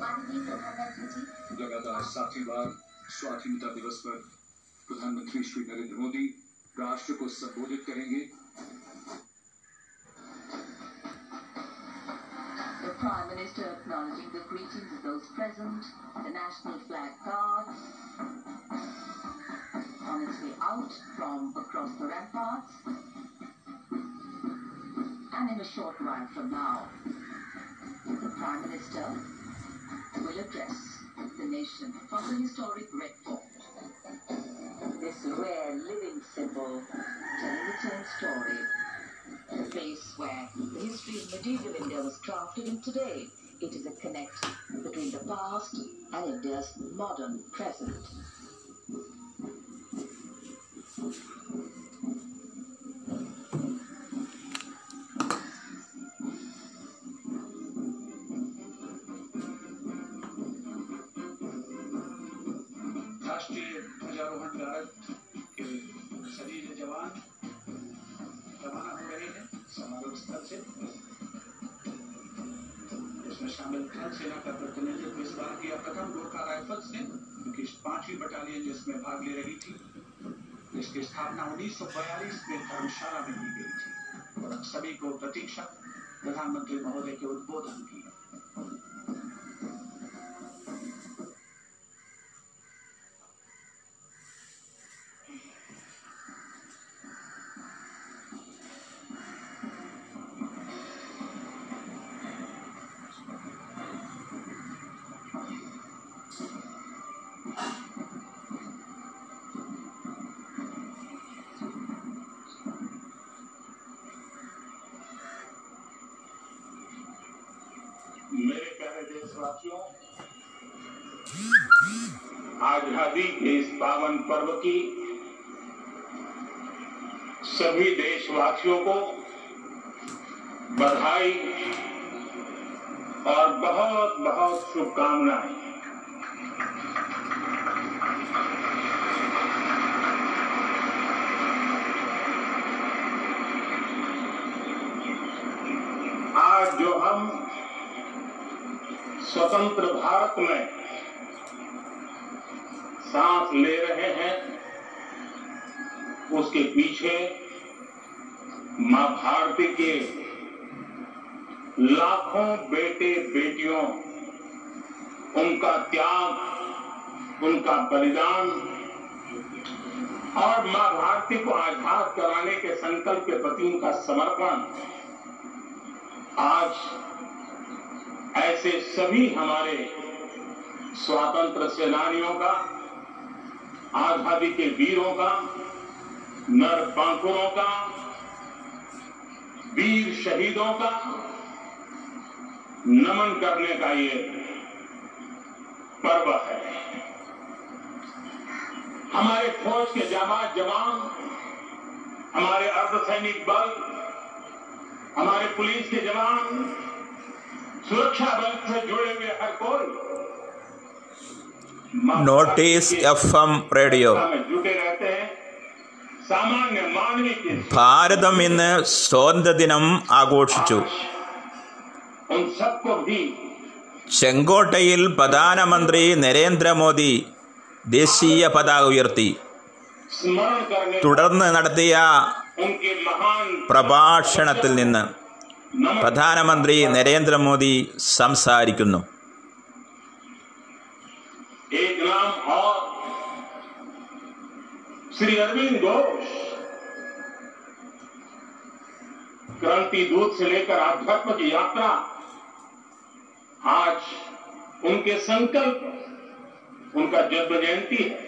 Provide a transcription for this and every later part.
माननीय प्रधानमंत्री जी लगातार सातवीं बार स्वाधीनता दिवस पर प्रधानमंत्री श्री नरेंद्र मोदी राष्ट्र को संबोधित करेंगे The Prime Minister acknowledging the greetings of those present, the national flag guards, on its way out from across the ramparts. And in a short while from now, the Prime Minister will address the nation from the historic Red Fort. This rare living symbol telling its own story the place where the history of medieval India was crafted, and today it is a connect between the past and India's modern present. राष्ट्रीय ध्वजारोहण गारद के सभी जवान रवाना हो रहे हैं समारोह स्थल से। इसमें शामिल थल प्रतिनिधित्व इस बार किया प्रथम गोरखा राइफल्स ने, क्योंकि पांचवी बटालियन जिसमें भाग ले रही थी। इसकी स्थापना 1942 में धर्मशाला में की गई थी। और सभी को प्रतीक्षा प्रधानमंत्री महोदय के उद्बोधन की देशवासियों आज़ादी के इस पावन पर्व की सभी देशवासियों को बधाई और बहुत बहुत शुभकामनाएँ आज जो हम स्वतंत्र भारत में सांस ले रहे हैं, उसके पीछे माँ भारती के लाखों बेटे बेटियों, उनका त्याग, उनका बलिदान और माँ भारती को आज़ाद कराने के संकल्प के प्रति उनका समर्पण आज ऐसे सभी हमारे स्वतंत्र सेनानियों का, आज़ादी के वीरों का नर बांकुरों का, वीर शहीदों का नमन करने का ये पर्व है। हमारे फौज के जाबाज जवान, हमारे अर्धसैनिक बल, हमारे पुलिस के जवान सुरक्षा बल से जुड़े हुए हर कोई നോട്ടീസ് എഫ് എം റേഡിയോ में जुटे रहते हैं सामान्य मानवीय के ഭാരതം ഇന്ന് സ്വാതന്ത്ര്യദിനം ആഘോഷിച്ചു उन सबको भी ചെങ്കോട്ടയിൽ പ്രധാനമന്ത്രി നരേന്ദ്രമോദി ദേശീയ പതാക ഉയർത്തി स्मरण करने തുടർന്ന് നടത്തിയ उनके महान പ്രഭാഷണത്തിൽ നിന്ന് नमन പ്രധാനമന്ത്രി നരേന്ദ്രമോദി സംസാരിക്കുന്നു एक नाम और श्री अरविंद घोष क्रांति दूत से लेकर आध्यात्म की यात्रा आज उनके संकल्प उनका जन्म जयंती है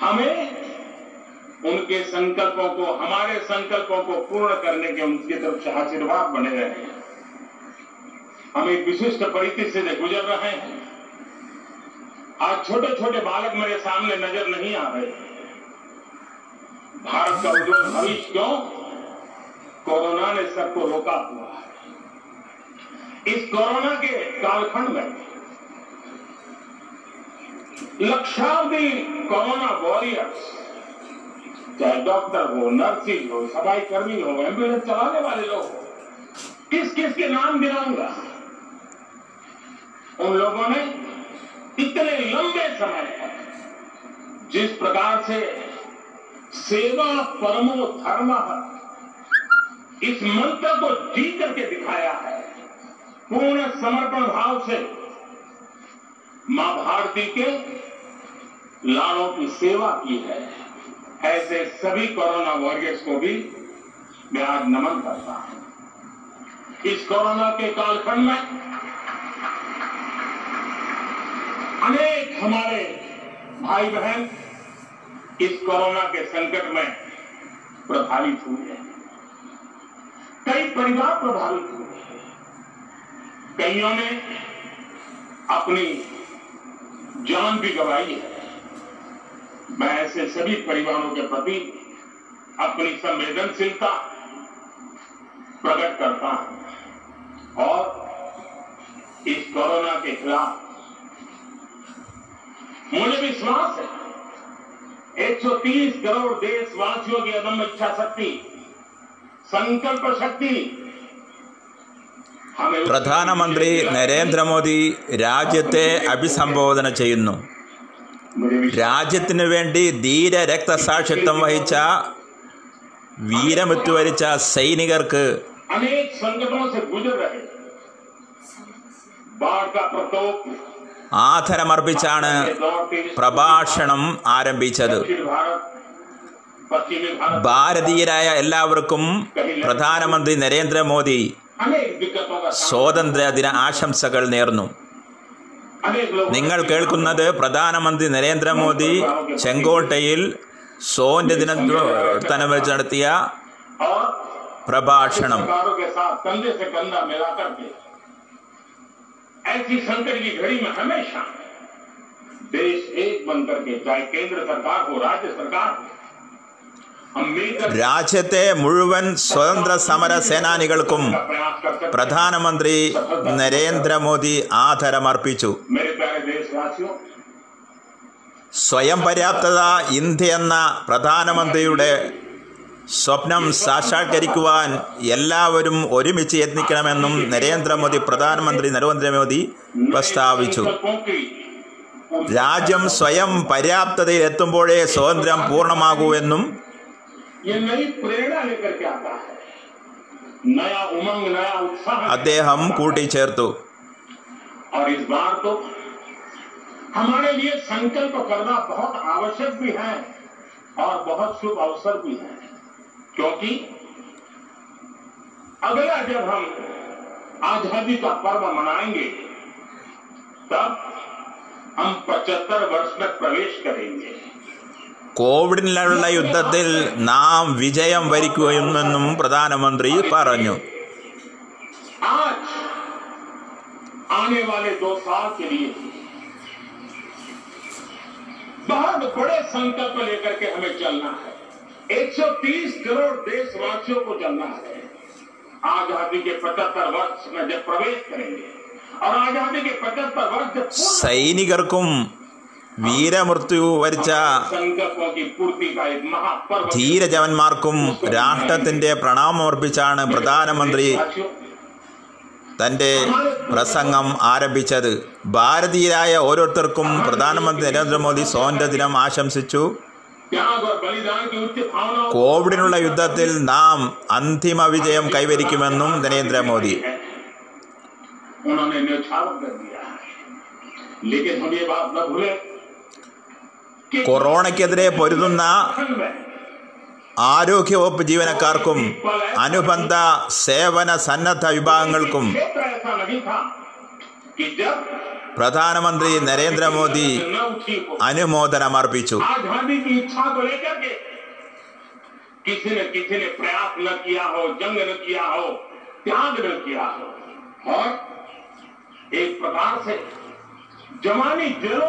हमें उनके संकल्पों को, हमारे संकल्पों को पूर्ण करने के उनकी तरफ़ से आशीर्वाद बने रहे हैं। हम एक विशिष्ट परिस्थिति से गुजर रहे हैं। आज छोटे छोटे बालक मेरे सामने नज़र नहीं आ रहे। भारत का उज्जवल भविष्य क्यों? कोरोना ने सबको रोका हुआ है। इस कोरोना के कालखंड में लक्षावधि कोरोना वॉरियर्स चाहे डॉक्टर हो नर्सिंग हो सफ़ाई कर्मी हो एंबुलेंस चलाने वाले लोग हो, किस किस के नाम गिनाऊँगा उन लोगों ने इतने लंबे समय तक जिस प्रकार से सेवा परमो धर्म इस मंत्र को जी करके दिखाया है, पूर्ण समर्पण भाव से माँ भारती के लाड़ों की सेवा की है। ऐसे सभी कोरोना वॉरियर्स को भी मैं आज नमन करता हूँ। इस कोरोना के कालखंड में अनेक हमारे भाई बहन इस कोरोना के संकट में प्रभावित हुए हैं। कई परिवार प्रभावित हुए हैं। कईयों ने अपनी जान भी गंवाई है। मैं ऐसे सभी परिवारों के प्रति अपनी संवेदनशीलता प्रकट करता हूं और इस कोरोना के खिलाफ मुझे विश्वास है 130 करोड़ देशवासियों की अदम्य इच्छा शक्ति संकल्प शक्ति हमें उस- പ്രധാനമന്ത്രി നരേന്ദ്രമോദി രാജ്യത്തെ അഭിസംബോധന ചെയ്യുന്നു मुझे विश्वास രാജ്യത്തിനു വേണ്ടി ധീര രക്തസാക്ഷിത്വം വഹിച്ച വീരമുറ്റുവരിച്ച സൈനികർക്ക് ആധരമർപ്പിച്ചാണ് പ്രഭാഷണം ആരംഭിച്ചത്. ഭാരതീയരായ എല്ലാവർക്കും പ്രധാനമന്ത്രി നരേന്ദ്രമോദി സ്വാതന്ത്ര്യ ദിന ആശംസകൾ നേർന്നു. നിങ്ങൾ കേൾക്കുന്നത് പ്രധാനമന്ത്രി നരേന്ദ്രമോദി ചെങ്കോട്ടയിൽ സ്വാതന്ത്ര്യ ദിനത്തോടനുബന്ധിച്ച് നടത്തിയ और പ്രഭാഷണം सरकारों के साथ कंधे से कंधा मिला करके ऐसी संकट की घड़ी में हमेशा देश एक बनकर के चाहे केंद्र सरकार हो राज्य सरकार हो हम मिलकर രാജ്യത്തെ മുഴുവൻ സ്വതന്ത്ര സമര സേനാനികൾക്കും പ്രധാനമന്ത്രി നരേന്ദ്രമോദി ആദരമർപ്പിച്ചു. സ്വയം പര്യാപ്തത ഇന്ത്യ എന്ന പ്രധാനമന്ത്രിയുടെ സ്വപ്നം സാക്ഷാത്കരിക്കുവാൻ എല്ലാവരും ഒരുമിച്ച് യത്നിക്കണമെന്നും നരേന്ദ്രമോദി പ്രധാനമന്ത്രി നരേന്ദ്രമോദി പ്രസ്താവിച്ചു. രാജ്യം സ്വയം പര്യാപ്തതയിലെത്തുമ്പോഴേ സ്വാതന്ത്ര്യം പൂർണമാകൂ എന്നും ये नई प्रेरणा लेकर के आता है नया उमंग नया उत्साह അദ്ദേഹം കൂട്ടിച്ചേർത്തു और इस बार तो हमारे लिए संकल्प करना बहुत आवश्यक भी है और बहुत शुभ अवसर भी है क्योंकि अगला जब हम आजादी का पर्व मनाएंगे तब हम 75 वर्ष में प्रवेश करेंगे കോവിഡിനുള്ള യുദ്ധത്തിൽ നാം വിജയം വരിക്കുമെന്നും പ്രധാനമന്ത്രി പറഞ്ഞു आज आने वाले दो साल के लिए बहुत बड़े संकल्प लेकर के हमें चलना है 130 करोड़ देशवासियों को चलना है आजादी के 75 वर्ष में जब प्रवेश करेंगे और आजादी के 75 वर्ष जब पूर्ण സൈനികർക്കും വീരമൃത്യു വരിച്ച संकल्पों की पूर्ति का एक महापर्व ധീരജവന്മാർക്കും രാഷ്ട്രത്തിന്റെ പ്രണാമമർപ്പിച്ചാണ് പ്രധാനമന്ത്രി देशवासियों, തന്റെ പ്രസംഗം ആരംഭിച്ചത് ഭാരതീയരായ ഓരോരുത്തർക്കും പ്രധാനമന്ത്രി നരേന്ദ്രമോദി സ്വാതന്ത്ര്യ ദിനം ആശംസിച്ചു त्याग और बलिदान की उच्च भावनाओं को കോവിഡിനുള്ള യുദ്ധത്തിൽ നാം അന്തിമ വിജയം കൈവരിക്കുമെന്നും നരേന്ദ്രമോദി उन्होंने न्यौछावर कर दिया है लेकिन हम ये बात न भूलें कि കൊറോണയ്ക്കെതിരെ പൊരുതുന്ന ആരോഗ്യവകുപ്പ് ജീവനക്കാർക്കും അനുബന്ധ സേവന സന്നദ്ധ വിഭാഗങ്ങൾക്കും പ്രധാനമന്ത്രി നരേന്ദ്രമോദി അനുമോദനം അർപ്പിച്ചു ജമാനി ജയിലോ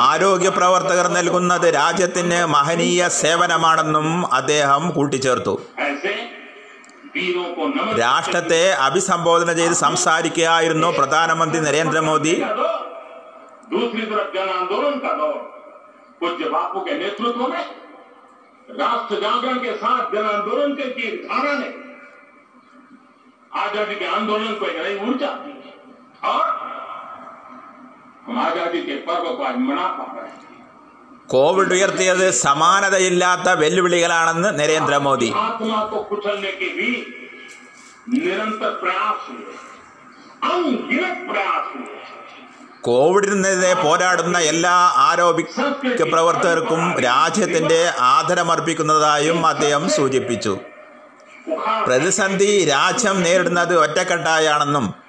ആരോഗ്യ പ്രവർത്തകർ നൽകുന്നത് രാജ്യത്തിന് മഹനീയ സേവനമാണെന്നും അദ്ദേഹം കൂട്ടിച്ചേർത്തു ऐसे वीरों को नमन രാഷ്ട്രത്തെ അഭിസംബോധന ചെയ്ത് സംസാരിക്കുകയായിരുന്നു പ്രധാനമന്ത്രി നരേന്ദ്രമോദി का दौर दूसरी तरफ जन आंदोलन का दौर पूज्य बापू के नेतृत्व में राष्ट्र जागरण के साथ जन आंदोलन के की एक धारा ने आजादी के आंदोलन को एक नई ऊर्जा दी और കോവിഡ് ഉയർത്തിയത് സമാനതയില്ലാത്ത വെല്ലുവിളികളാണെന്ന് നരേന്ദ്രമോദി. കോവിഡിനെതിരെ പോരാടുന്ന എല്ലാ ആരോഗ്യ പ്രവർത്തകർക്കും രാജ്യത്തിന്റെ ആദരമർപ്പിക്കുന്നതായും അദ്ദേഹം സൂചിപ്പിച്ചു. പ്രതിസന്ധി രാജ്യം നേരിടുന്നത് ഒറ്റക്കെട്ടായാണെന്നും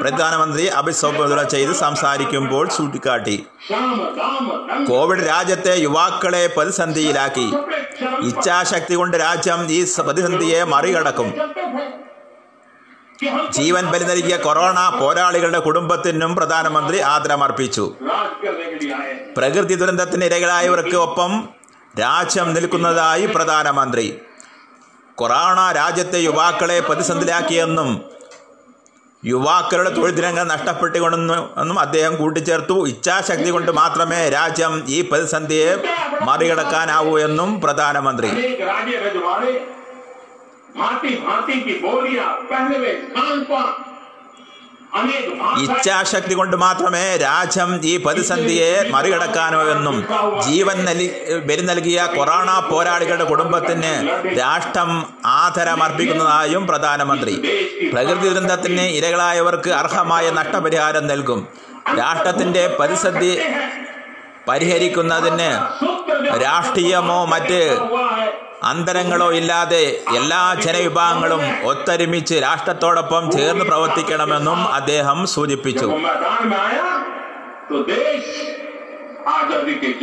പ്രധാനമന്ത്രി അഭിസംബോധന ചെയ്ത് സംസാരിക്കുമ്പോൾ ചൂണ്ടിക്കാട്ടി. കോവിഡ് രാജ്യത്തെ യുവാക്കളെ പ്രതിസന്ധിയിലാക്കി. ഇച്ഛാശക്തി കൊണ്ട് രാജ്യം ഈ പ്രതിസന്ധിയെ മറികടക്കും. ജീവൻ ബലി നൽകിയ കൊറോണ പോരാളികളുടെ കുടുംബത്തിനും പ്രധാനമന്ത്രി ആദരമർപ്പിച്ചു. പ്രകൃതി ദുരന്തത്തിന് ഇരകളായവർക്ക് ഒപ്പം രാജ്യം നിൽക്കുന്നതായി പ്രധാനമന്ത്രി. കൊറോണ രാജ്യത്തെ യുവാക്കളെ പ്രതിസന്ധിയിലാക്കിയെന്നും യുവാക്കളുടെ തൊഴിൽ ദിനങ്ങൾ നഷ്ടപ്പെട്ടുകൊണ്ടെന്നും അദ്ദേഹം കൂട്ടിച്ചേർത്തു. ഇച്ഛാശക്തി കൊണ്ട് മാത്രമേ രാജ്യം ഈ പ്രതിസന്ധിയെ മറികടക്കാനാവൂ എന്നും പ്രധാനമന്ത്രി. ഇച്ഛാശക്തി കൊണ്ട് മാത്രമേ രാജ്യം ഈ പ്രതിസന്ധിയെ മറികടക്കാനോ എന്നും ജീവൻ നൽകി ബലി നൽകിയ കൊറോണ പോരാളികളുടെ കുടുംബത്തിന് രാഷ്ട്രം ആദരമർപ്പിക്കുന്നതായും പ്രധാനമന്ത്രി. പ്രകൃതി ദുരന്തത്തിന് ഇരകളായവർക്ക് അർഹമായ നഷ്ടപരിഹാരം നൽകും. രാഷ്ട്രത്തിന്റെ പരിസന്ധി പരിഹരിക്കുന്നതിന് രാഷ്ട്രീയമോ മറ്റ് അന്തരങ്ങളോ ഇല്ലാതെ എല്ലാ ജനവിഭാഗങ്ങളും ഒത്തൊരുമിച്ച് രാഷ്ട്രത്തോടൊപ്പം ചേർന്ന് പ്രവർത്തിക്കണമെന്നും അദ്ദേഹം സൂചിപ്പിച്ചു.